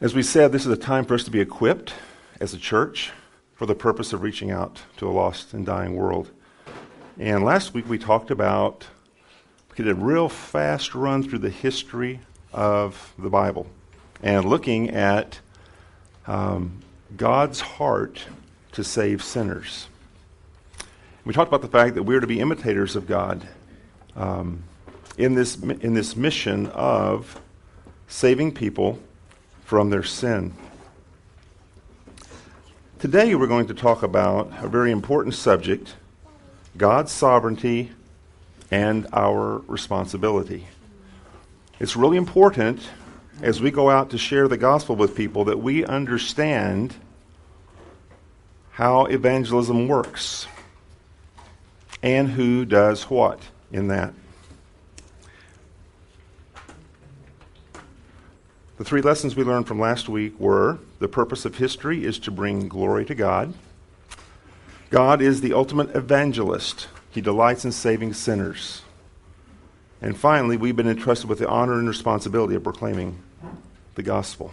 As we said, this is a time for us to be equipped as a church for the purpose of reaching out to a lost and dying world. And last week we talked about, we did a real fast run through the history of the Bible and looking at um, God's heart to save sinners. We talked about the fact that we're to be imitators of God um, in, this, in this mission of saving people from their sin. Today, we're going to talk about a very important subject God's sovereignty and our responsibility. It's really important as we go out to share the gospel with people that we understand how evangelism works and who does what in that. The three lessons we learned from last week were the purpose of history is to bring glory to God. God is the ultimate evangelist. He delights in saving sinners. And finally, we've been entrusted with the honor and responsibility of proclaiming the gospel.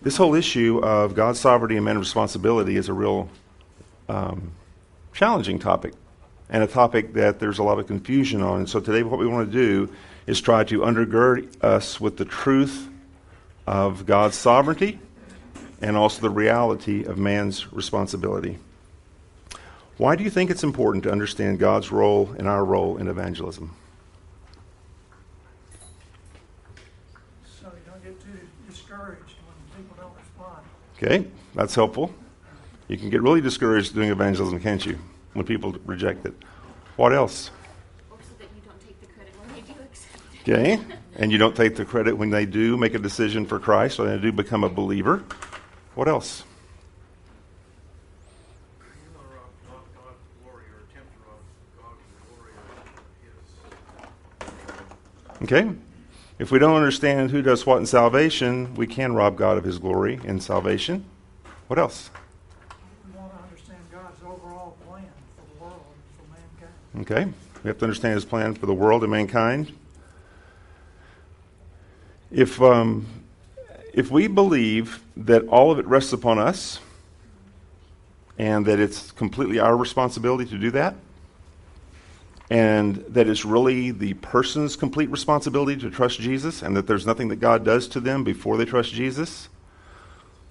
This whole issue of God's sovereignty and man's responsibility is a real um, challenging topic and a topic that there's a lot of confusion on. And so today, what we want to do is try to undergird us with the truth of God's sovereignty and also the reality of man's responsibility. Why do you think it's important to understand God's role and our role in evangelism? So you don't get too discouraged when people don't respond. Okay, that's helpful. You can get really discouraged doing evangelism, can't you, when people reject it? What else? Okay? And you don't take the credit when they do make a decision for Christ or they do become a believer. What else? Okay? If we don't understand who does what in salvation, we can rob God of his glory in salvation. What else? We want to understand God's overall plan for the world and for mankind. Okay? We have to understand his plan for the world and mankind. If, um, if we believe that all of it rests upon us and that it's completely our responsibility to do that, and that it's really the person's complete responsibility to trust Jesus, and that there's nothing that God does to them before they trust Jesus,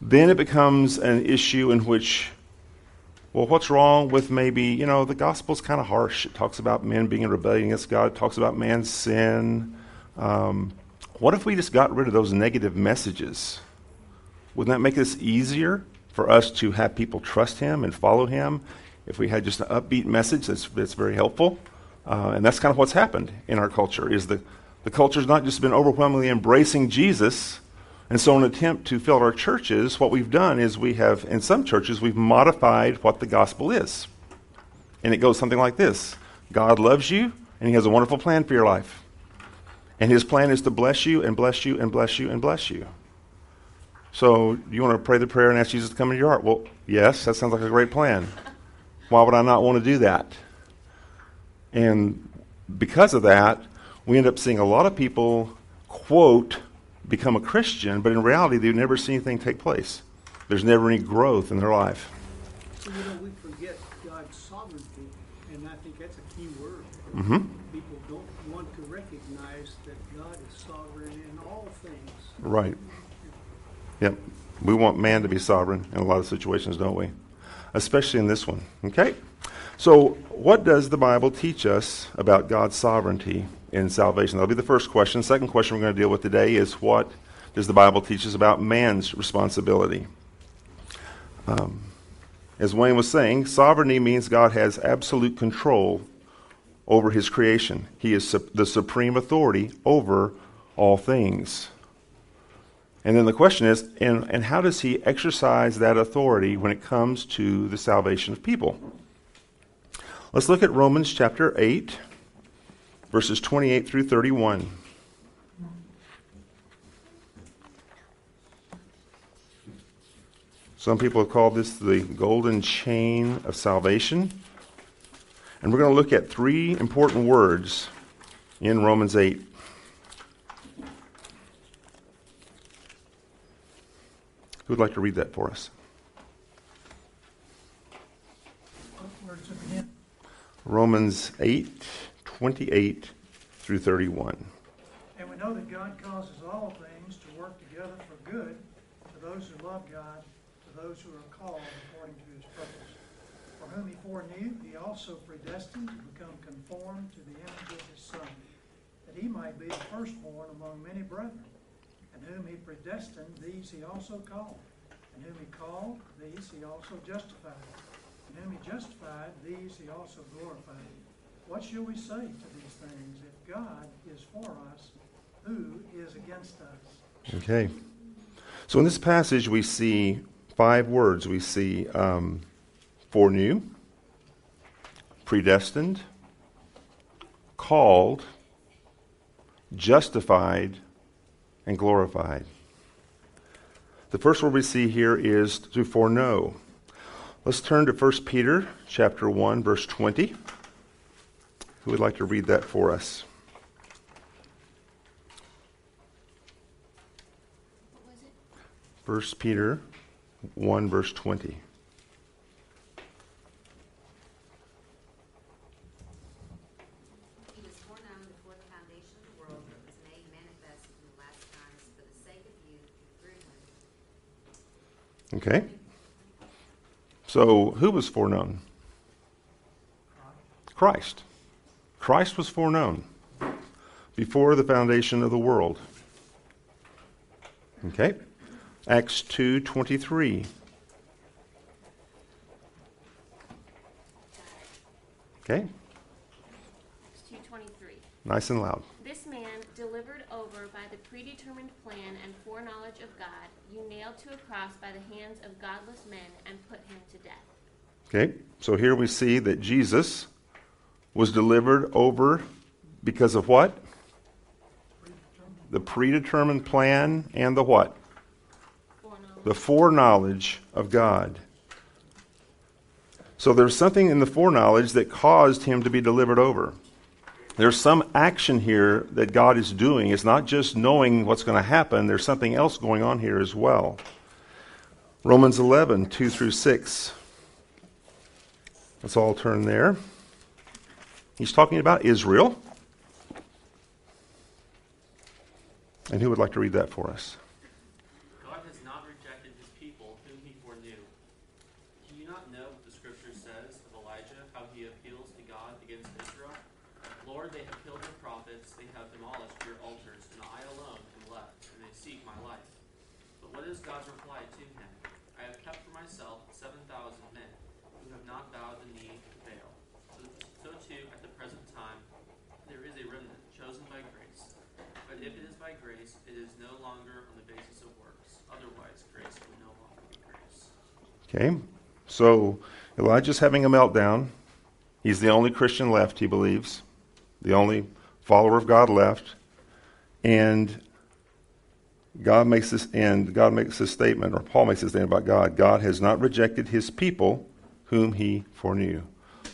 then it becomes an issue in which, well, what's wrong with maybe, you know, the gospel's kind of harsh. It talks about men being in rebellion against God, it talks about man's sin. Um, what if we just got rid of those negative messages? Wouldn't that make this easier for us to have people trust Him and follow Him if we had just an upbeat message that's, that's very helpful? Uh, and that's kind of what's happened in our culture is the, the culture's not just been overwhelmingly embracing Jesus. And so in an attempt to fill our churches, what we've done is we have, in some churches, we've modified what the gospel is. And it goes something like this God loves you, and He has a wonderful plan for your life. And his plan is to bless you and bless you and bless you and bless you. So, you want to pray the prayer and ask Jesus to come into your heart? Well, yes, that sounds like a great plan. Why would I not want to do that? And because of that, we end up seeing a lot of people quote become a Christian, but in reality, they've never seen anything take place. There's never any growth in their life. You know, we forget God's sovereignty, and I think that's a key word. Mm-hmm. People don't want to recognize that God is sovereign in all things. Right. Yep. We want man to be sovereign in a lot of situations, don't we? Especially in this one. Okay? So, what does the Bible teach us about God's sovereignty in salvation? That'll be the first question. Second question we're going to deal with today is what does the Bible teach us about man's responsibility? Um, as Wayne was saying, sovereignty means God has absolute control over his creation. He is su- the supreme authority over all things. And then the question is, and, and how does he exercise that authority when it comes to the salvation of people? Let's look at Romans chapter 8, verses 28 through 31. Some people have called this the golden chain of salvation. And we're going to look at three important words in Romans 8. Who would like to read that for us? Romans 8, 28 through 31. And we know that God causes all things to work together for good to those who love God, to those who are called according to his purpose. For whom he foreknew, he also predestined to become conformed to the image of his Son, that he might be the firstborn among many brethren. And whom he predestined, these he also called. And whom he called, these he also justified. And whom he justified, these he also glorified. What shall we say to these things? If God is for us, who is against us? Okay. So in this passage, we see five words. We see um, foreknew, predestined, called, justified, and glorified. The first word we see here is to foreknow. Let's turn to 1 Peter chapter 1 verse 20. Who would like to read that for us? 1 Peter 1 verse 20. He was foreknown before the foundation of the world, but was made manifest in the last times for the sake of you, who through him. Okay? So, who was foreknown? Christ. Christ was foreknown before the foundation of the world. Okay? Acts 2:23. Okay? Acts 2:23. Nice and loud. This man, delivered over by the predetermined plan and foreknowledge of God, you nailed to a cross by the hands of godless men and put him to death. Okay? So here we see that Jesus was delivered over because of what? The predetermined plan and the what? Foreknowledge. the foreknowledge of God. So there's something in the foreknowledge that caused him to be delivered over. There's some action here that God is doing. It's not just knowing what's going to happen, there's something else going on here as well. Romans 11, 2 through 6. Let's all turn there. He's talking about Israel. And who would like to read that for us? God has not rejected his people whom he foreknew. Do you not know what the scripture says of Elijah, how he appeals to God against Israel? Lord, they have killed your prophets, they have demolished your altars, and I alone am left, and they seek my life. But what is God's reply to him? I have kept for myself seven thousand men, who have not bowed the knee to Baal. So, so too, at the present time, there is a remnant chosen by grace. But if it is by grace, it is no longer on the basis of works. Otherwise, grace would no longer be grace. Okay, so Elijah's having a meltdown. He's the only Christian left, he believes, the only follower of God left. And God makes this, and God makes this statement, or Paul makes this statement about God. God has not rejected his people whom he foreknew.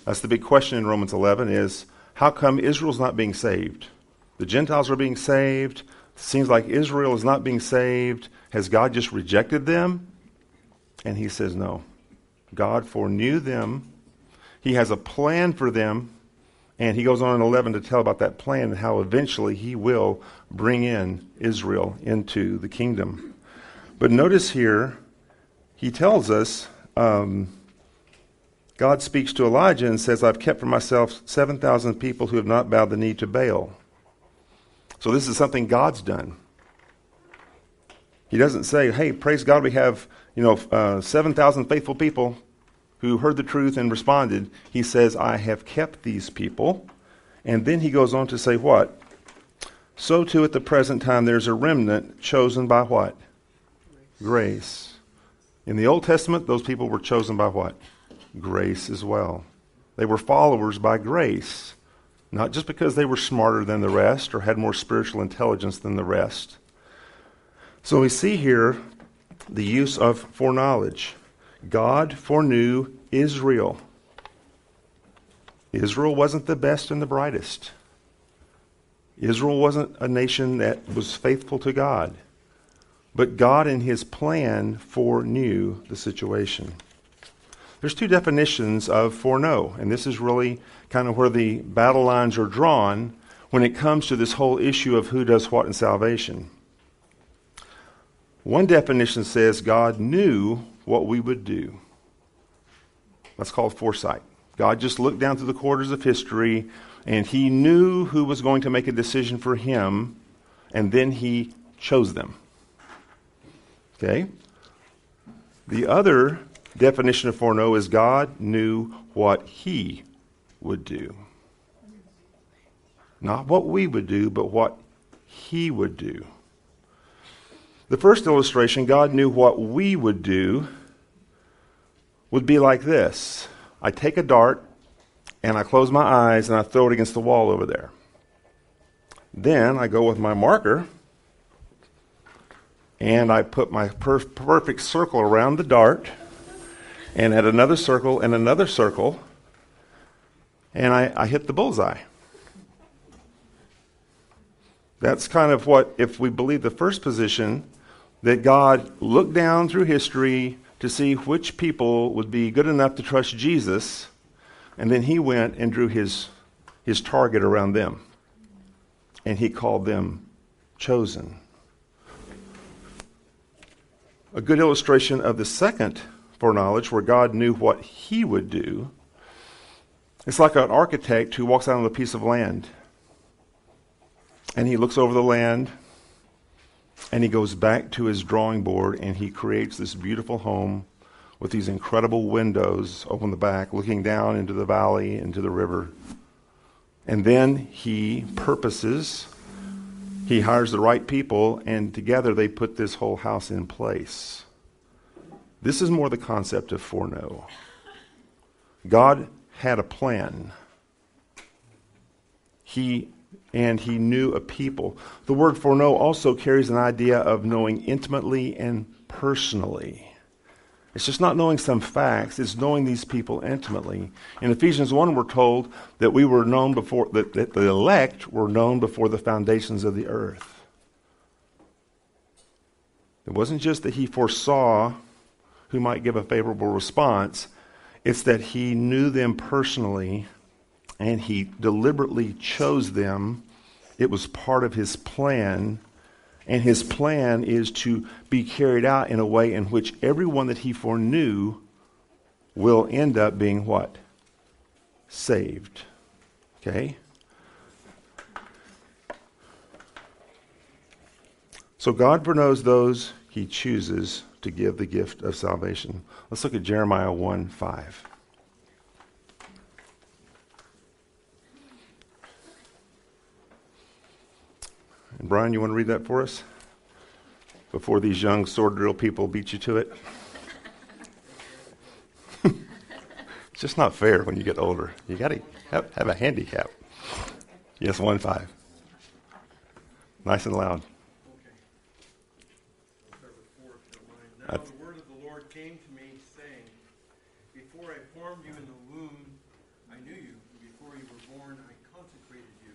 That's the big question in Romans 11 is how come Israel's not being saved? The Gentiles are being saved. Seems like Israel is not being saved. Has God just rejected them? And he says, No. God foreknew them. He has a plan for them. And he goes on in 11 to tell about that plan and how eventually he will bring in Israel into the kingdom. But notice here, he tells us um, God speaks to Elijah and says, I've kept for myself 7,000 people who have not bowed the knee to Baal. So this is something God's done. He doesn't say, hey, praise God, we have, you know, uh, 7,000 faithful people who heard the truth and responded. He says, I have kept these people. And then he goes on to say what? So too at the present time there's a remnant chosen by what? Grace. In the Old Testament, those people were chosen by what? Grace as well. They were followers by grace, not just because they were smarter than the rest or had more spiritual intelligence than the rest. So we see here the use of foreknowledge. God foreknew Israel. Israel wasn't the best and the brightest. Israel wasn't a nation that was faithful to God. but God in his plan foreknew the situation. There's two definitions of foreknow, and this is really kind of where the battle lines are drawn when it comes to this whole issue of who does what in salvation. One definition says God knew what we would do. That's called foresight. God just looked down through the quarters of history and he knew who was going to make a decision for him, and then he chose them. Okay? The other definition of foreknow is God knew what he would do. Not what we would do, but what he would do. The first illustration, God knew what we would do, would be like this I take a dart and I close my eyes and I throw it against the wall over there. Then I go with my marker and I put my per- perfect circle around the dart and at another circle and another circle and I, I hit the bullseye. That's kind of what, if we believe the first position, that God looked down through history to see which people would be good enough to trust Jesus, and then he went and drew his, his target around them. And he called them chosen. A good illustration of the second foreknowledge, where God knew what he would do, it's like an architect who walks out on a piece of land and he looks over the land and he goes back to his drawing board and he creates this beautiful home with these incredible windows open the back, looking down into the valley, into the river. And then he purposes, he hires the right people, and together they put this whole house in place. This is more the concept of foreknow. God had a plan. He and he knew a people. The word foreknow also carries an idea of knowing intimately and personally. It's just not knowing some facts, it's knowing these people intimately. In Ephesians 1, we're told that we were known before, that, that the elect were known before the foundations of the earth. It wasn't just that he foresaw who might give a favorable response, it's that he knew them personally and he deliberately chose them. It was part of his plan. And his plan is to be carried out in a way in which everyone that he foreknew will end up being what? Saved. Okay? So God foreknows those he chooses to give the gift of salvation. Let's look at Jeremiah 1 5. And Brian, you want to read that for us? Before these young sword drill people beat you to it? it's just not fair when you get older. You got to have, have a handicap. Yes, 1 5. Nice and loud. Now the word of the Lord came to me, saying, Before I formed you in the womb, I knew you. And before you were born, I consecrated you.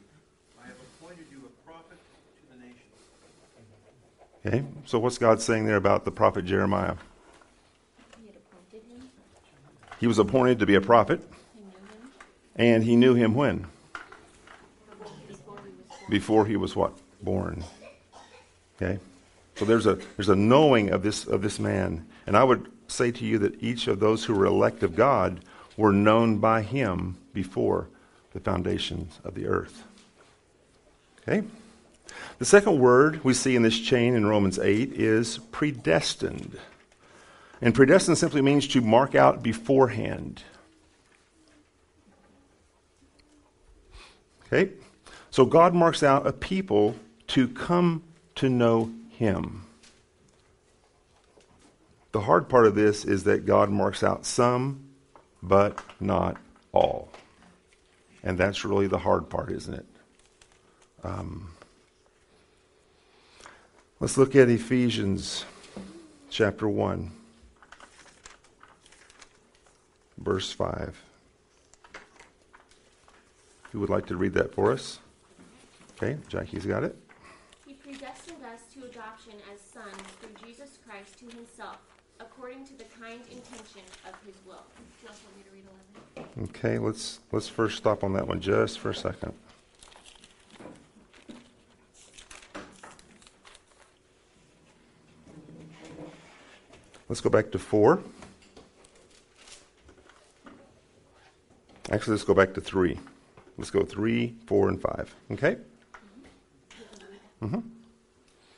I have appointed you a prophet to the nations. Okay, so what's God saying there about the prophet Jeremiah? He was appointed to be a prophet, He and he knew him when? before he. Before he was what? Born. Okay? So there's a there's a knowing of this of this man. And I would say to you that each of those who were elect of God were known by him before the foundations of the earth. Okay? The second word we see in this chain in Romans 8 is predestined. And predestined simply means to mark out beforehand. Okay? So God marks out a people to come to know Him. The hard part of this is that God marks out some, but not all. And that's really the hard part, isn't it? Um, let's look at Ephesians chapter 1, verse 5. Who would like to read that for us? Okay, Jackie's got it. He predestined us to adoption as sons through Jesus Christ to himself, according to the kind intention of his will. Do you also want me to read 11? Okay, let's let's first stop on that one just for a second. Let's go back to 4. Actually, let's go back to 3. Let's go 3, 4, and 5. Okay? Mm-hmm.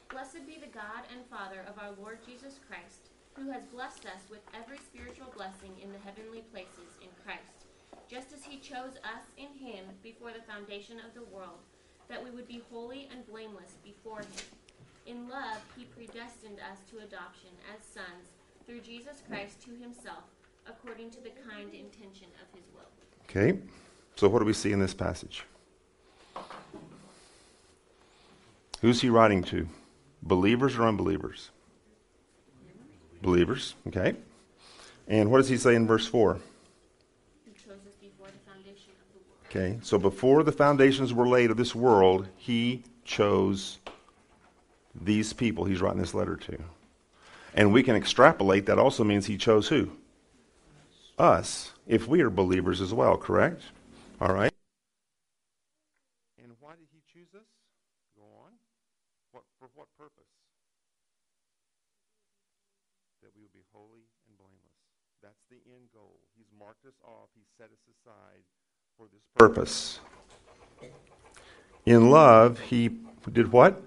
Blessed be the God and Father of our Lord Jesus Christ, who has blessed us with every spiritual blessing in the heavenly places in Christ, just as he chose us in him before the foundation of the world, that we would be holy and blameless before him. In love, he predestined us to adoption as sons through Jesus Christ to himself, according to the kind intention of his will. Okay? So, what do we see in this passage? Who's he writing to? Believers or unbelievers? Believers, okay. And what does he say in verse 4? He chose us before the foundation of the world. Okay, so before the foundations were laid of this world, he chose these people he's writing this letter to. And we can extrapolate that also means he chose who? Us, if we are believers as well, correct? All right. And why did he choose us? Go on. What for what purpose? That we would be holy and blameless. That's the end goal. He's marked us off. He set us aside for this purpose. In love, he did what?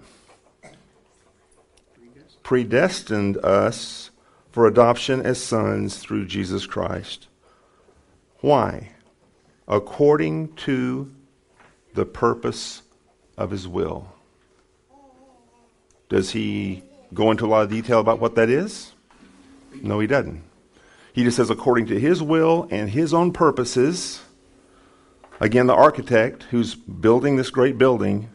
Predestined us for adoption as sons through Jesus Christ. Why? According to the purpose of his will. Does he go into a lot of detail about what that is? No, he doesn't. He just says, according to his will and his own purposes. Again, the architect who's building this great building,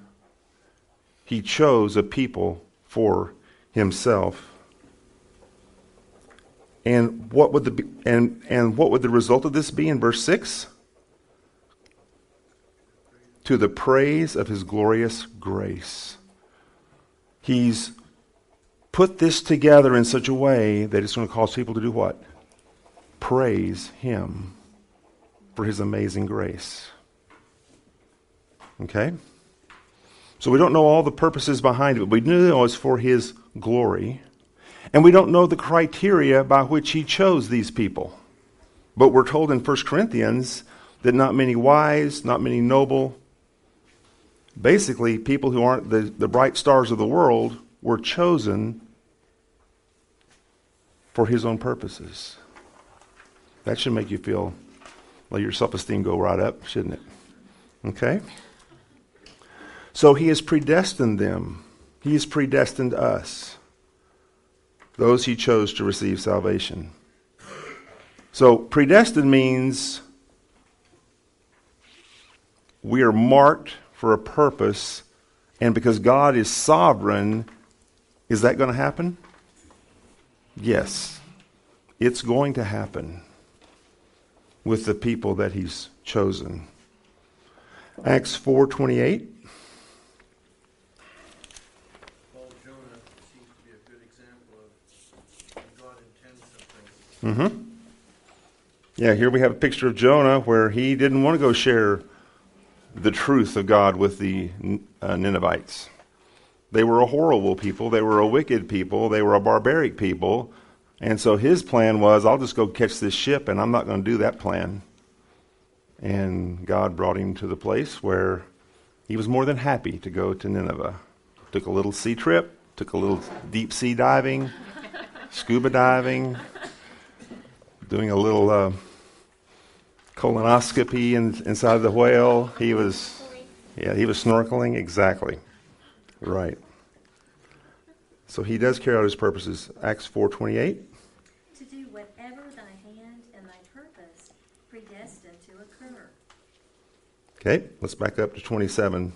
he chose a people for himself. And what would the and and what would the result of this be in verse 6? To the praise of his glorious grace. He's put this together in such a way that it's going to cause people to do what? Praise him for his amazing grace. Okay? So we don't know all the purposes behind it, but we know it's for his glory. And we don't know the criteria by which he chose these people. But we're told in 1 Corinthians that not many wise, not many noble, basically people who aren't the, the bright stars of the world, were chosen for his own purposes. That should make you feel let your self esteem go right up, shouldn't it? Okay? So he has predestined them, he has predestined us, those he chose to receive salvation. So predestined means we are marked for a purpose, and because God is sovereign, is that going to happen? Yes. It's going to happen with the people that he's chosen. Acts 4:28 Paul Jonah seems to be a good example of when God Mhm. Yeah, here we have a picture of Jonah where he didn't want to go share the truth of God with the uh, Ninevites. They were a horrible people, they were a wicked people, they were a barbaric people. And so his plan was, I'll just go catch this ship and I'm not going to do that plan. And God brought him to the place where he was more than happy to go to Nineveh. Took a little sea trip, took a little deep sea diving, scuba diving, doing a little uh, colonoscopy in, inside the whale. He was, yeah, he was snorkeling. Exactly, right. So he does carry out his purposes. Acts four twenty eight. to do whatever thy hand and thy purpose predestined to occur. Okay, let's back up to twenty seven.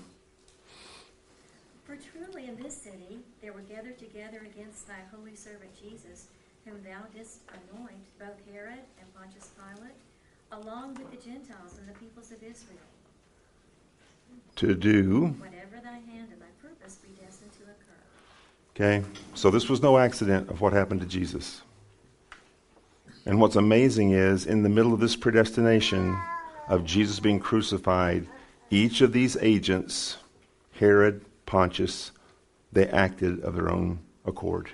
For truly in this city there were gathered together against thy holy servant Jesus, whom thou didst anoint, both Herod and Pontius Pilate, along with the Gentiles and the peoples of Israel, To do. whatever thy hand and thy purpose predestined to occur. Okay? So this was no accident of what happened to Jesus. And what's amazing is, in the middle of this predestination of Jesus being crucified, each of these agents, Herod, Pontius, they acted of their own accord.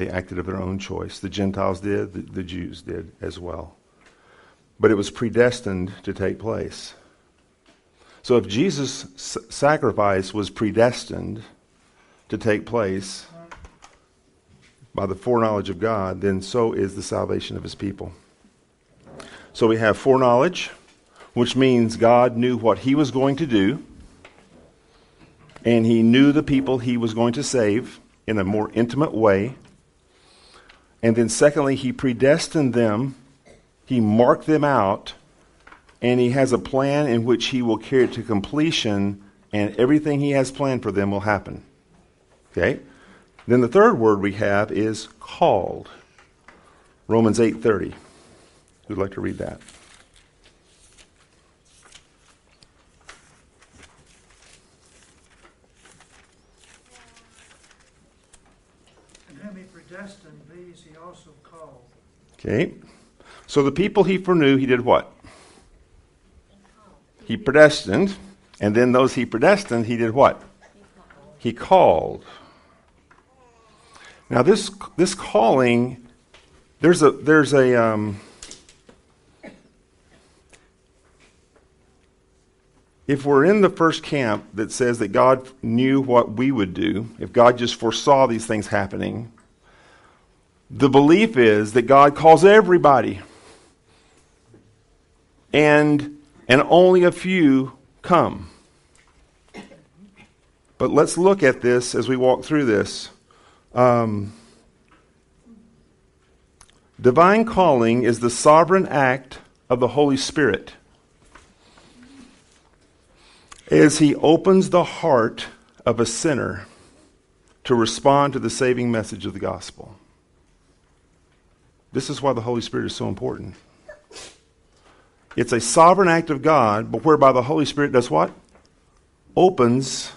They acted of their own choice. The Gentiles did, the, the Jews did as well. But it was predestined to take place. So if Jesus' s- sacrifice was predestined to take place by the foreknowledge of God, then so is the salvation of his people. So we have foreknowledge, which means God knew what he was going to do, and he knew the people he was going to save in a more intimate way. And then, secondly, he predestined them, he marked them out, and he has a plan in which he will carry it to completion, and everything he has planned for them will happen. Okay? Then the third word we have is called. Romans 8:30. Who'd like to read that? Whom he predestined, these he also called. Okay. So the people he foreknew, he did what? He predestined, and then those he predestined, he did what? He called. Now this this calling, there's a there's a um, if we're in the first camp that says that God knew what we would do, if God just foresaw these things happening, the belief is that God calls everybody. And and only a few come. But let's look at this as we walk through this. Um, divine calling is the sovereign act of the Holy Spirit as he opens the heart of a sinner to respond to the saving message of the gospel. This is why the Holy Spirit is so important. It's a sovereign act of God, but whereby the Holy Spirit does what? Opens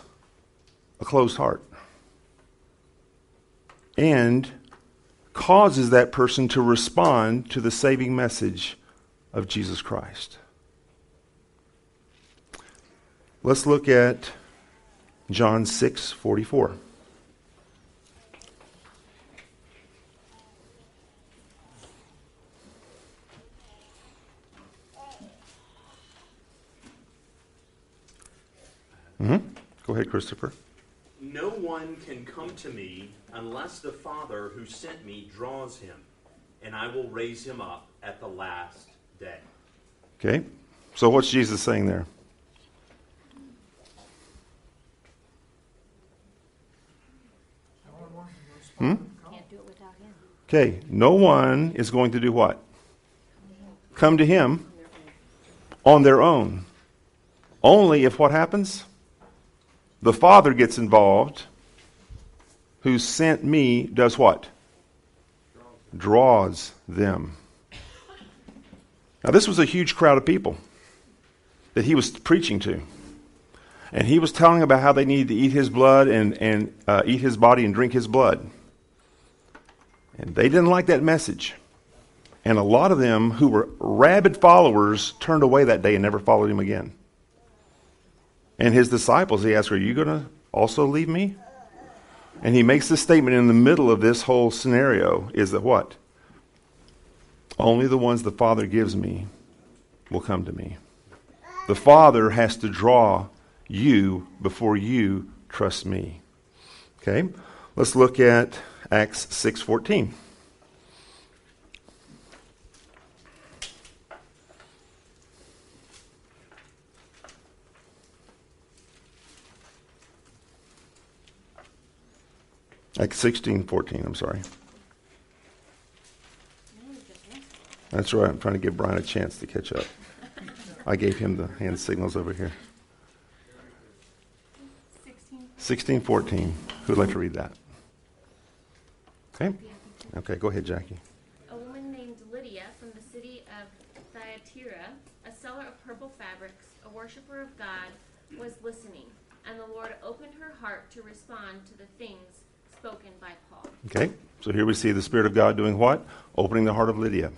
a closed heart and causes that person to respond to the saving message of Jesus Christ. Let's look at John 6 44. hmm Go ahead, Christopher. No one can come to me unless the Father who sent me draws him, and I will raise him up at the last day. Okay? So, what's Jesus saying there? No one wants to respond to the call. Can't do it without him. Okay, no one is going to do what? Come to him on their own. Only if what happens? The Father gets involved, who sent me does what? Draws them. Now, this was a huge crowd of people that he was preaching to. And he was telling about how they needed to eat his blood and, and uh, eat his body and drink his blood. And they didn't like that message. And a lot of them who were rabid followers turned away that day and never followed him again. And his disciples, he asks, Are you going to also leave me? And he makes this statement in the middle of this whole scenario is that what? Only the ones the Father gives me will come to me. The Father has to draw you before you trust me. Okay? Let's look at Acts 6:14. Acts 16:14, I'm sorry. That's right. I'm trying to give Brian a chance to catch up. I gave him the hand signals over here. 1614. Who'd like to read that? Okay. Okay, go ahead, Jackie. A woman named Lydia from the city of Thyatira, a seller of purple fabrics, a worshiper of God, was listening, and the Lord opened her heart to respond to the things spoken by Paul. Okay, so here we see the Spirit of God doing what? Opening the heart of Lydia.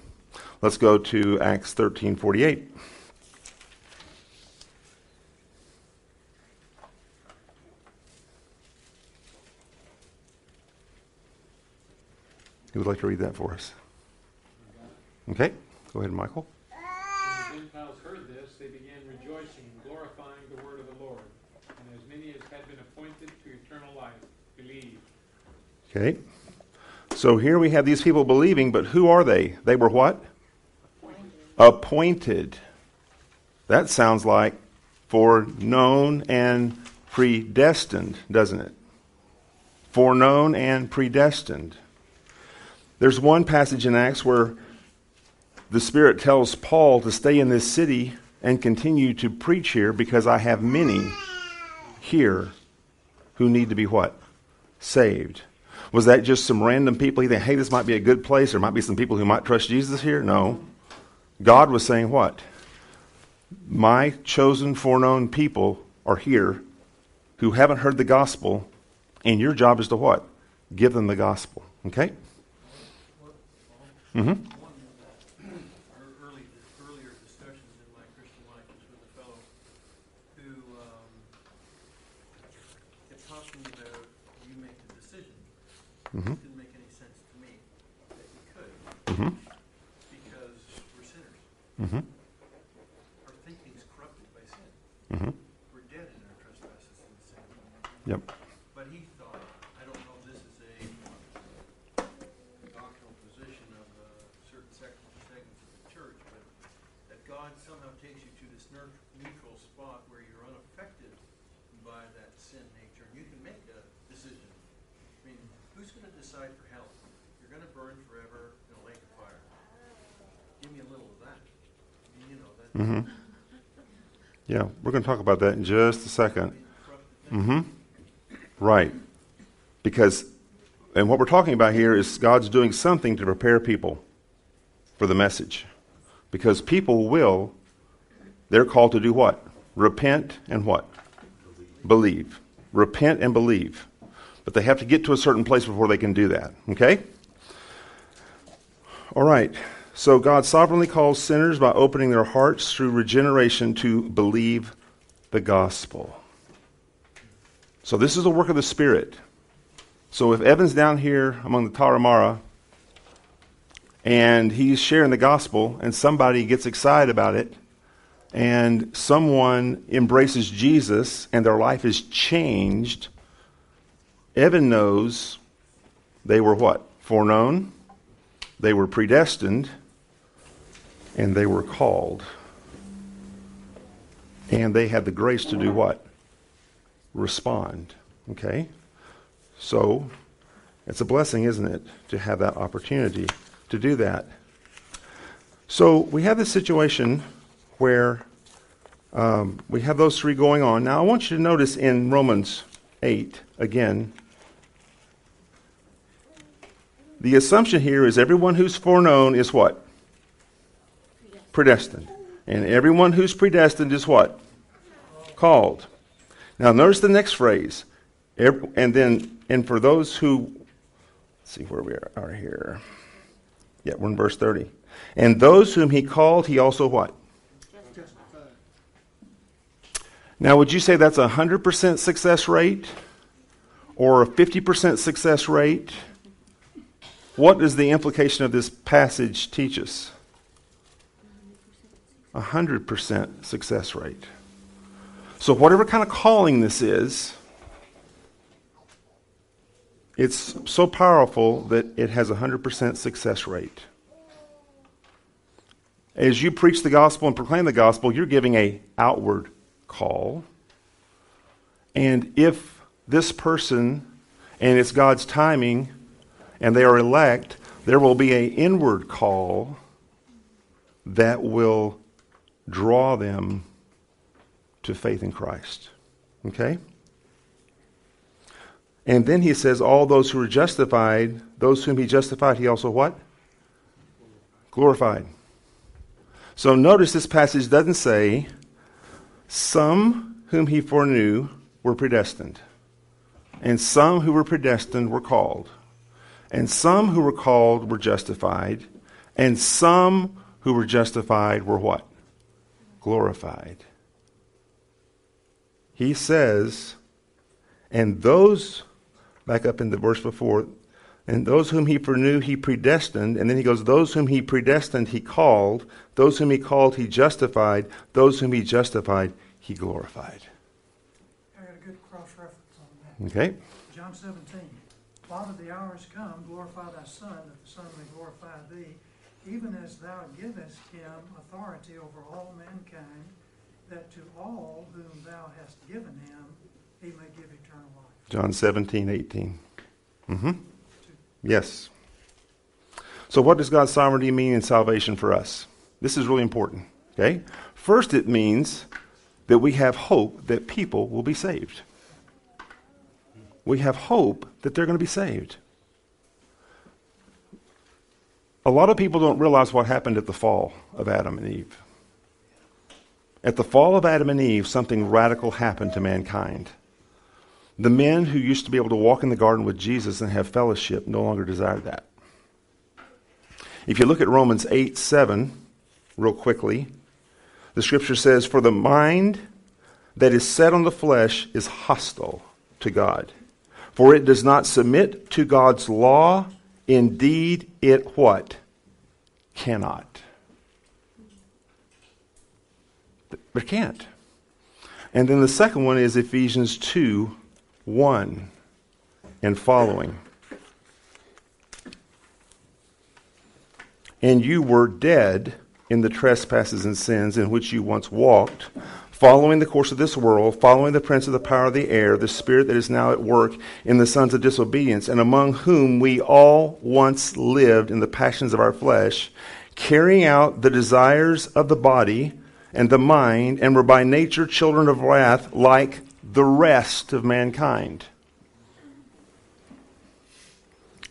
Let's go to Acts 13 48. Who would like to read that for us? Okay, go ahead, Michael. When the Gentiles heard this, they began rejoicing and glorifying the word of the Lord. And as many as had been appointed to eternal life believed. Okay, so here we have these people believing, but who are they? They were what? Appointed. That sounds like foreknown and predestined, doesn't it? Foreknown and predestined. There's one passage in Acts where the Spirit tells Paul to stay in this city and continue to preach here because I have many here who need to be what? Saved. Was that just some random people? He think, hey, this might be a good place. There might be some people who might trust Jesus here. No. God was saying what? My chosen, foreknown people are here who haven't heard the gospel, and your job is to what? Give them the gospel. Okay? Mm-hmm. Our early, earlier discussions in my Christian life was with a fellow who, um, had talked to me about you make the decision. Mm-hmm. It didn't make any sense to me that you could, Mm-hmm. because we're sinners. Mm-hmm. Our thinking's corrupted by sin. Mm-hmm. We're dead in our trespasses and sin. Yep. But he thought, I don't know if this is a doctrinal position of uh, certain sec- segments of the church, but that God somehow takes you to this ner- neutral spot where you're unaffected by that sin nature, and you can make a decision. I mean, who's going to decide for hell? You're going to burn forever in a lake of fire. Give me a little of that. I mean, you know, that. Mm-hmm. Yeah, we're going to talk about that in just a second. Mm-hmm. Right. Because, and what we're talking about here is God's doing something to prepare people for the message. Because people will, they're called to do what? Repent and what? Believe. Repent and believe. But they have to get to a certain place before they can do that. Okay? All right. So God sovereignly calls sinners by opening their hearts through regeneration to believe the gospel. So this is the work of the Spirit. So if Evan's down here among the Tarahumara and he's sharing the gospel and somebody gets excited about it and someone embraces Jesus and their life is changed, Evan knows they were what? Foreknown, they were predestined, and they were called. And they had the grace to do what? Respond. Okay? So, it's a blessing, isn't it, to have that opportunity to do that. So, we have this situation where um, we have those three going on. Now, I want you to notice in Romans 8, again, the assumption here is everyone who's foreknown is what? Predestined. And everyone who's predestined is what? Called. Now, notice the next phrase. And then, and for those who, let's see where we are, are here. Yeah, we're in verse 30. And those whom he called, he also what? Now, would you say that's a 100% success rate? Or a 50% success rate? What does the implication of this passage teach us? A 100% success rate. So, whatever kind of calling this is, it's so powerful that it has a 100% success rate. As you preach the gospel and proclaim the gospel, you're giving a outward call. And if this person, and it's God's timing, and they are elect, there will be an inward call that will draw them to faith in Christ. Okay? And then he says, All those who are justified, those whom he justified, he also what? Glorified. So notice this passage doesn't say, Some whom he foreknew were predestined. and some who were predestined were called, and some who were called were justified, and some who were justified were what? Glorified. He says, and those, back up in the verse before, and those whom he foreknew, he predestined. And then he goes, Those whom he predestined, he called. Those whom he called, he justified. Those whom he justified, he glorified. I got a good cross-reference on that. Okay? John seventeen, Father, the hour is come, glorify thy Son, that the Son may glorify thee, even as thou givest him authority over all mankind, that to all whom thou hast given him, he may give eternal life. John 17, 18. Mm-hmm. Yes. So, what does God's sovereignty mean in salvation for us? This is really important. Okay? First, it means that we have hope that people will be saved. We have hope that they're going to be saved. A lot of people don't realize what happened at the fall of Adam and Eve. At the fall of Adam and Eve, something radical happened to mankind. The men who used to be able to walk in the garden with Jesus and have fellowship no longer desire that. If you look at Romans 8 7, real quickly, the scripture says, For the mind that is set on the flesh is hostile to God. For it does not submit to God's law. Indeed, it what? Cannot. But it can't. And then the second one is Ephesians 2 1 and following. And you were dead in the trespasses and sins in which you once walked, following the course of this world, following the prince of the power of the air, the spirit that is now at work in the sons of disobedience, and among whom we all once lived in the passions of our flesh, carrying out the desires of the body and the mind, and were by nature children of wrath like the rest of mankind.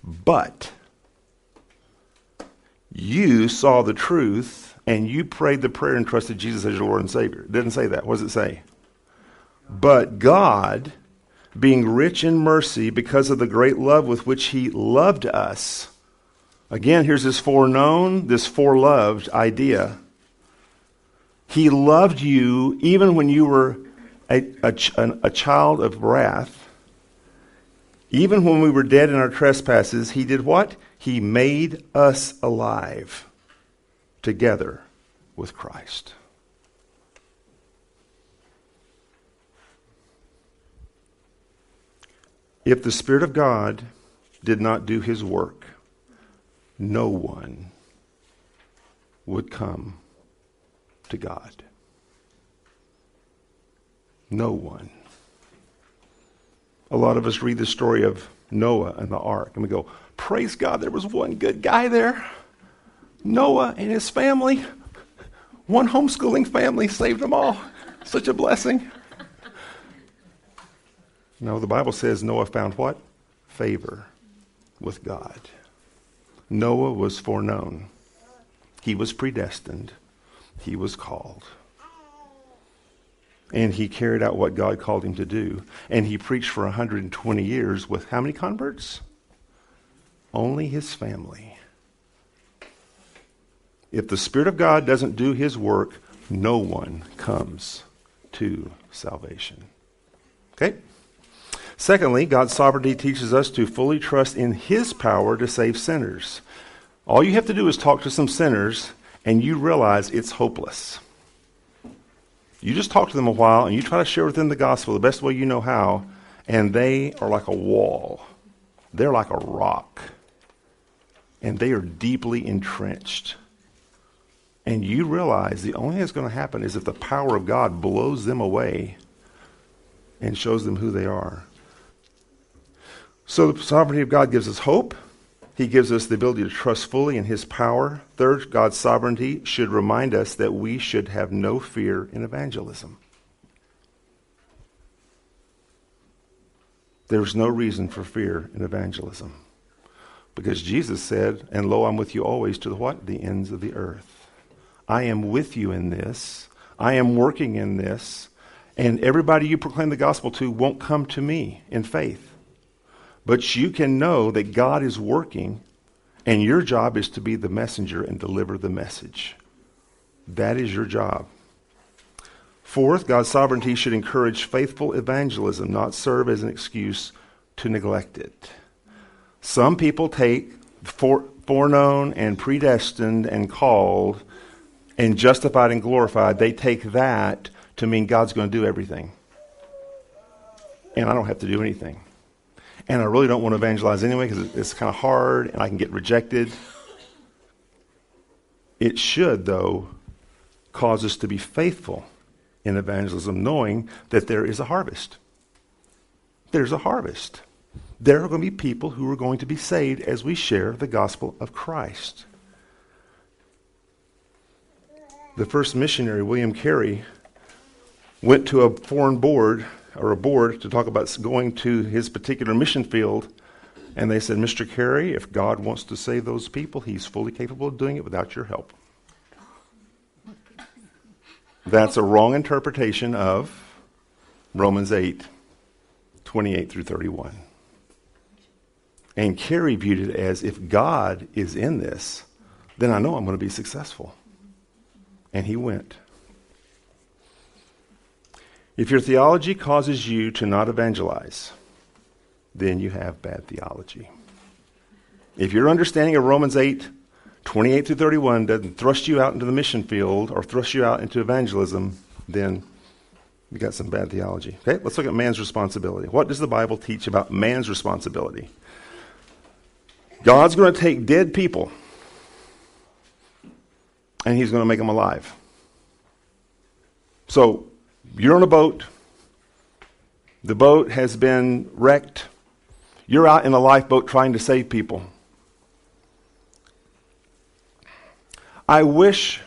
But you saw the truth and you prayed the prayer and trusted Jesus as your Lord and Savior. It didn't say that. What does it say? But God, being rich in mercy because of the great love with which He loved us, again, here's this foreknown, this foreloved idea. He loved you even when you were a, a, a, child of wrath. Even when we were dead in our trespasses, He did what? He made us alive together with Christ. If the Spirit of God did not do His work, no one would come to God. No one. A lot of us read the story of Noah and the ark, and we go, Praise God, there was one good guy there. Noah and his family. One homeschooling family saved them all. Such a blessing. No, the Bible says Noah found what? Favor with God. Noah was foreknown, he was predestined, he was called. And he carried out what God called him to do. And he preached for 120 years with how many converts? Only his family. If the Spirit of God doesn't do his work, no one comes to salvation. Okay? Secondly, God's sovereignty teaches us to fully trust in his power to save sinners. All you have to do is talk to some sinners, and you realize it's hopeless. You just talk to them a while and you try to share with them the gospel the best way you know how, and they are like a wall. They're like a rock. And they are deeply entrenched. And you realize the only thing that's going to happen is if the power of God blows them away and shows them who they are. So the sovereignty of God gives us hope. He gives us the ability to trust fully in His power. Third, God's sovereignty should remind us that we should have no fear in evangelism. There's no reason for fear in evangelism. Because Jesus said, And lo, I'm with you always to the what? The ends of the earth. I am with you in this. I am working in this. And everybody you proclaim the gospel to won't come to me in faith. But you can know that God is working, and your job is to be the messenger and deliver the message. That is your job. Fourth, God's sovereignty should encourage faithful evangelism, not serve as an excuse to neglect it. Some people take fore, foreknown and predestined and called and justified and glorified, they take that to mean God's going to do everything. And I don't have to do anything. And I really don't want to evangelize anyway because it's kind of hard and I can get rejected. It should, though, cause us to be faithful in evangelism, knowing that there is a harvest. There's a harvest. There are going to be people who are going to be saved as we share the gospel of Christ. The first missionary, William Carey, went to a foreign board or a board to talk about going to his particular mission field. And they said, Mr. Carey, if God wants to save those people, he's fully capable of doing it without your help. That's a wrong interpretation of Romans 8, 28 through 31. And Carey viewed it as if God is in this, then I know I'm going to be successful. And he went. If your theology causes you to not evangelize, then you have bad theology. If your understanding of Romans 8, 28 through 31 doesn't thrust you out into the mission field or thrust you out into evangelism, then you got some bad theology. Okay, let's look at man's responsibility. What does the Bible teach about man's responsibility? God's going to take dead people and he's going to make them alive. So, you're on a boat. The boat has been wrecked. You're out in a lifeboat trying to save people. I wish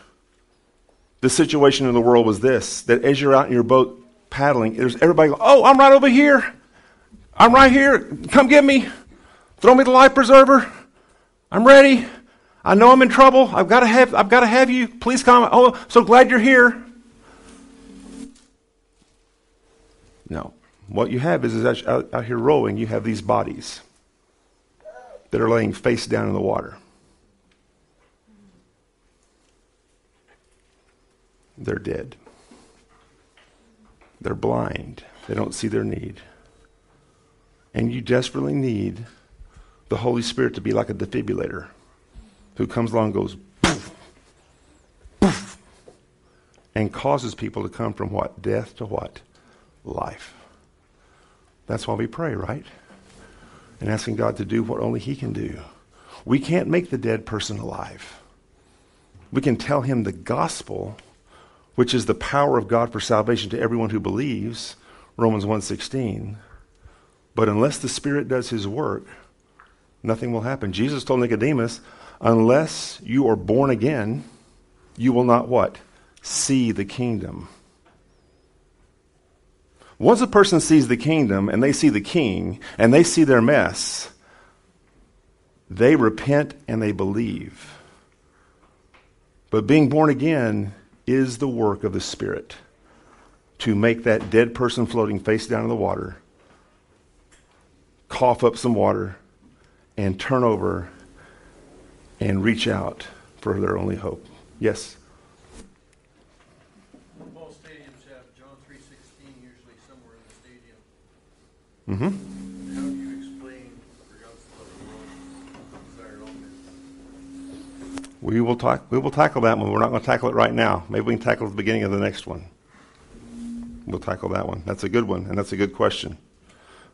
the situation in the world was this that as you're out in your boat paddling, there's everybody going, Oh, I'm right over here. I'm right here. Come get me. Throw me the life preserver. I'm ready. I know I'm in trouble. I've got to have I've got to have you. Please come. Oh, so glad you're here. No. What you have is, is out, out here rowing, you have these bodies that are laying face down in the water. They're dead. They're blind. They don't see their need. And you desperately need the Holy Spirit to be like a defibrillator who comes along and goes poof, poof, and causes people to come from what? Death to what? Life. That's why we pray, right? And asking God to do what only He can do. We can't make the dead person alive. We can tell him the gospel, which is the power of God for salvation to everyone who believes, Romans 1:16. But unless the Spirit does his work, nothing will happen. Jesus told Nicodemus, unless you are born again, you will not what? See the kingdom. Once a person sees the kingdom and they see the king and they see their mess, they repent and they believe. But being born again is the work of the Spirit to make that dead person floating face down in the water cough up some water and turn over and reach out for their only hope. Yes? Football stadiums have John three sixteen usually somewhere in the stadium. Mm-hmm. How do you explain, for God so the world, desired? We will talk. We will tackle that one. We're not going to tackle it right now. Maybe we can tackle the beginning of the next one. We'll tackle that one. That's a good one, and that's a good question.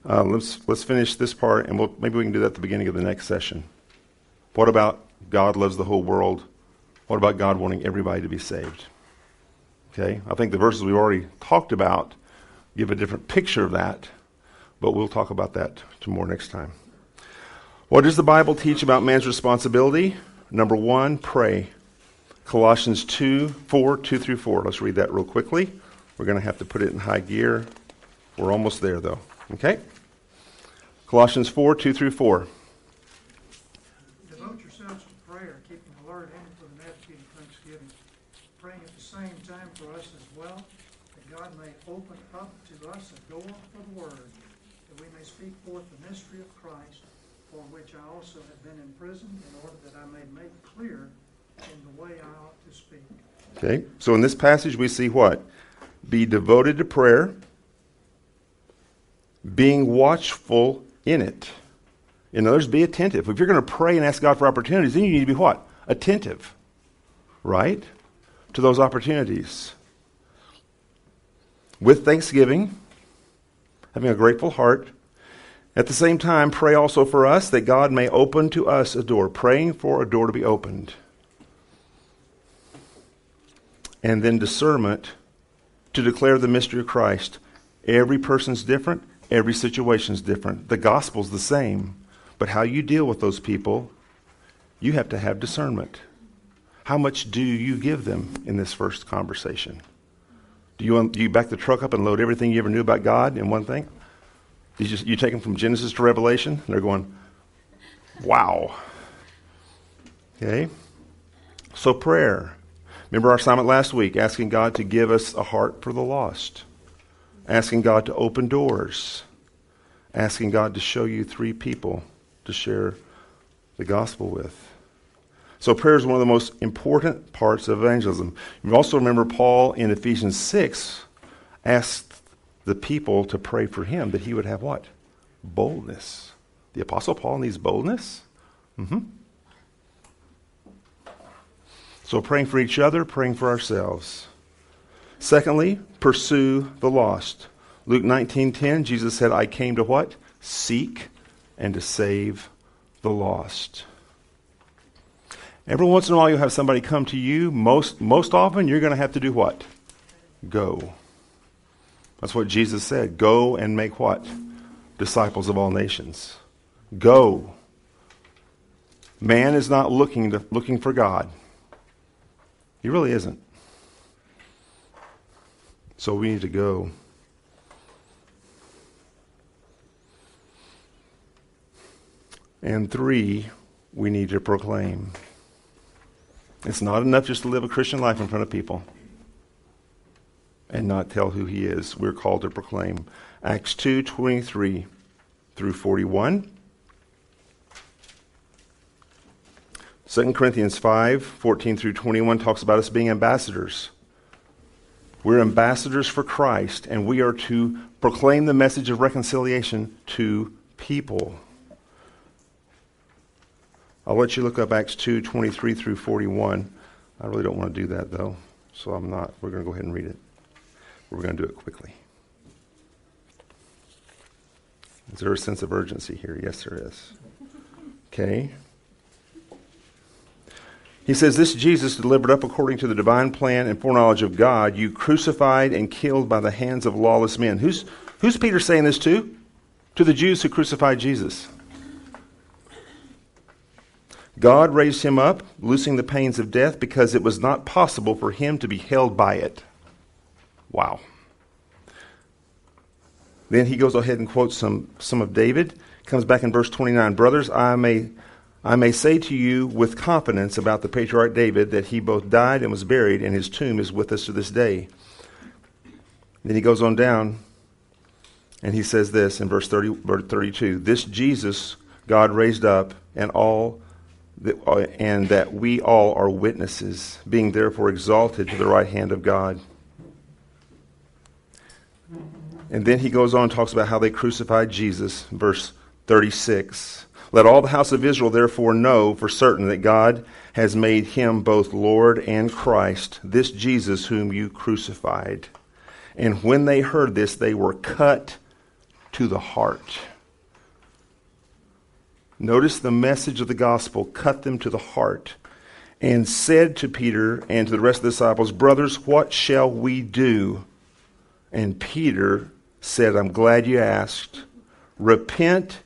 Uh, let's let's finish this part, and we'll, maybe we can do that at the beginning of the next session. What about God loves the whole world? What about God wanting everybody to be saved? Okay, I think the verses we've already talked about give a different picture of that, but we'll talk about that more next time. What does the Bible teach about man's responsibility? Number one, pray. Colossians 2, 4, 2 through 4. Let's read that real quickly. We're going to have to put it in high gear. We're almost there, though. Okay? Colossians 4, 2 through 4. Devote yourselves to prayer, keeping alert and for the attitude of thanksgiving, praying at the same time for us as well, that God may open up to us a door for the word, speak forth the mystery of Christ, for which I also have been imprisoned, in order that I may make clear in the way I ought to speak. Okay, so in this passage we see what? Be devoted to prayer, being watchful in it. In others, be attentive. If you're going to pray and ask God for opportunities, then you need to be what? Attentive, right? To those opportunities. With thanksgiving, having a grateful heart. At the same time, pray also for us that God may open to us a door, praying for a door to be opened. And then discernment to declare the mystery of Christ. Every person's different, every situation's different. The gospel's the same, but how you deal with those people, you have to have discernment. How much do you give them in this first conversation? Do you, do you back the truck up and load everything you ever knew about God in one thing? You, just, you take them from Genesis to Revelation, and they're going, wow. Okay? So, prayer. Remember our assignment last week, asking God to give us a heart for the lost, asking God to open doors, asking God to show you three people to share the gospel with. So prayer is one of the most important parts of evangelism. You also remember Paul in Ephesians 6 asked the people to pray for him that he would have what? Boldness. The Apostle Paul needs boldness. Mm-hmm. So praying for each other, praying for ourselves. Secondly, pursue the lost. Luke 19:10, Jesus said, "I came to what? Seek and to save the lost." Every once in a while you'll have somebody come to you. Most most often you're going to have to do what? Go. That's what Jesus said. Go and make what? Disciples of all nations. Go. Man is not looking to, looking for God. He really isn't. So we need to go. And three, we need to proclaim. It's not enough just to live a Christian life in front of people and not tell who he is. We're called to proclaim. Acts 2 23 through 41. 2 Corinthians 5 14 through 21 talks about us being ambassadors. We're ambassadors for Christ, and we are to proclaim the message of reconciliation to people. I'll let you look up Acts 2 23 through 41. I really don't want to do that, though, so I'm not. We're going to go ahead and read it. We're going to do it quickly. Is there a sense of urgency here? Yes, there is. Okay. He says, This Jesus delivered up according to the divine plan and foreknowledge of God, you crucified and killed by the hands of lawless men. Who's, who's Peter saying this to? To the Jews who crucified Jesus. God raised him up, loosing the pains of death, because it was not possible for him to be held by it. Wow. Then he goes ahead and quotes some, some of David. Comes back in verse 29 Brothers, I may, I may say to you with confidence about the patriarch David that he both died and was buried, and his tomb is with us to this day. Then he goes on down and he says this in verse 30, 32 This Jesus God raised up, and all uh, and that we all are witnesses, being therefore exalted to the right hand of God. And then he goes on and talks about how they crucified Jesus, verse 36. Let all the house of Israel therefore know for certain that God has made him both Lord and Christ, this Jesus whom you crucified. And when they heard this, they were cut to the heart. Notice the message of the gospel cut them to the heart and said to Peter and to the rest of the disciples, Brothers, what shall we do? And Peter said, I'm glad you asked. Repent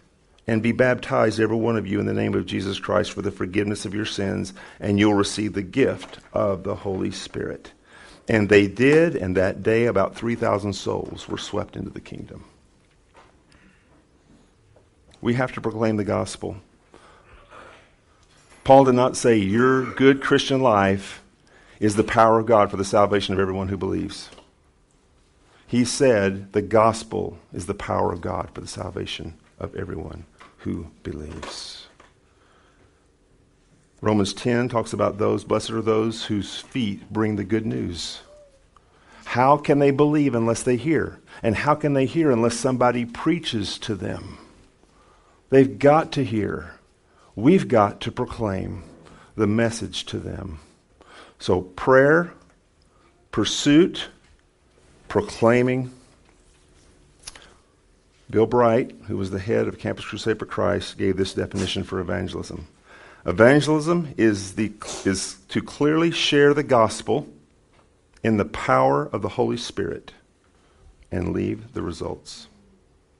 and be baptized, every one of you, in the name of Jesus Christ for the forgiveness of your sins, and you'll receive the gift of the Holy Spirit. And they did, and that day about 3,000 souls were swept into the kingdom. We have to proclaim the gospel. Paul did not say your good Christian life is the power of God for the salvation of everyone who believes. He said, The gospel is the power of God for the salvation of everyone who believes. Romans 10 talks about those, blessed are those whose feet bring the good news. How can they believe unless they hear? And how can they hear unless somebody preaches to them? They've got to hear. We've got to proclaim the message to them. So, prayer, pursuit, proclaiming. Bill Bright, who was the head of Campus Crusade for Christ, gave this definition for evangelism. Evangelism is, the, is to clearly share the gospel in the power of the Holy Spirit and leave the results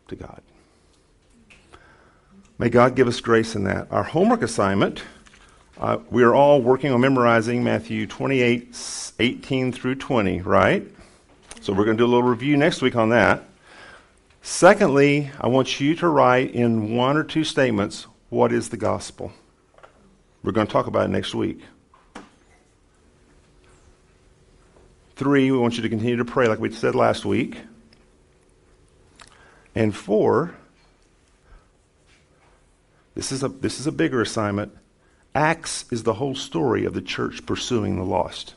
to God. May God give us grace in that. Our homework assignment, uh, we are all working on memorizing Matthew 28, 18 through 20, right? So we're going to do a little review next week on that. Secondly, I want you to write in one or two statements what is the gospel. We're going to talk about it next week. Three, we want you to continue to pray like we said last week. And four, this is a, this is a bigger assignment. Acts is the whole story of the church pursuing the lost.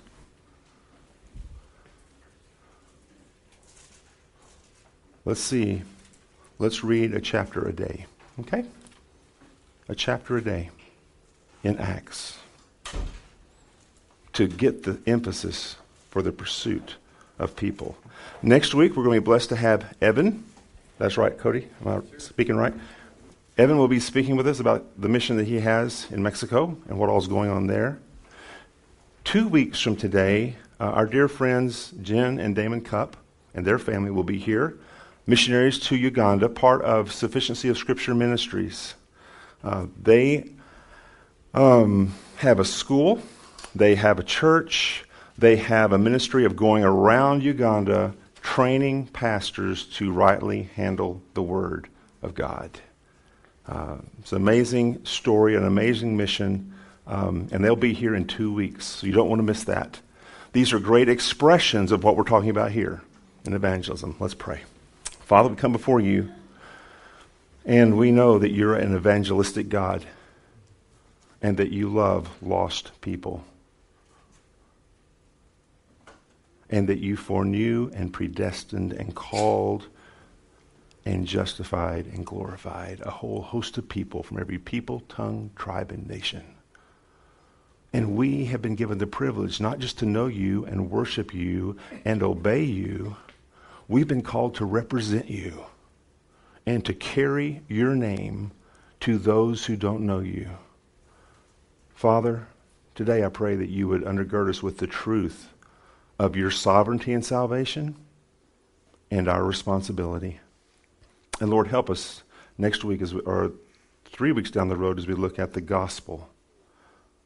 Let's see. Let's read a chapter a day. Okay? A chapter a day in Acts to get the emphasis for the pursuit of people. Next week, we're going to be blessed to have Evan. That's right, Cody. Am I speaking right? Evan will be speaking with us about the mission that he has in Mexico and what all is going on there. Two weeks from today, uh, our dear friends Jen and Damon Cup and their family will be here. Missionaries to Uganda, part of Sufficiency of Scripture Ministries. Uh, they um, have a school, they have a church, they have a ministry of going around Uganda training pastors to rightly handle the Word of God. Uh, it's an amazing story, an amazing mission, um, and they'll be here in two weeks, so you don't want to miss that. These are great expressions of what we're talking about here in evangelism. Let's pray. Father, we come before you, and we know that you're an evangelistic God and that you love lost people. And that you foreknew and predestined and called and justified and glorified a whole host of people from every people, tongue, tribe, and nation. And we have been given the privilege not just to know you and worship you and obey you, we've been called to represent you and to carry your name to those who don't know you. Father, today I pray that you would undergird us with the truth of your sovereignty and salvation and our responsibility. And Lord, help us next week, as we, or three weeks down the road, as we look at the gospel.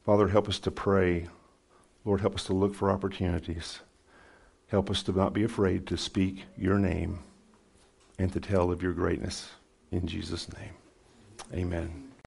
Father, help us to pray. Lord, help us to look for opportunities. Help us to not be afraid to speak your name and to tell of your greatness. In Jesus' name, amen.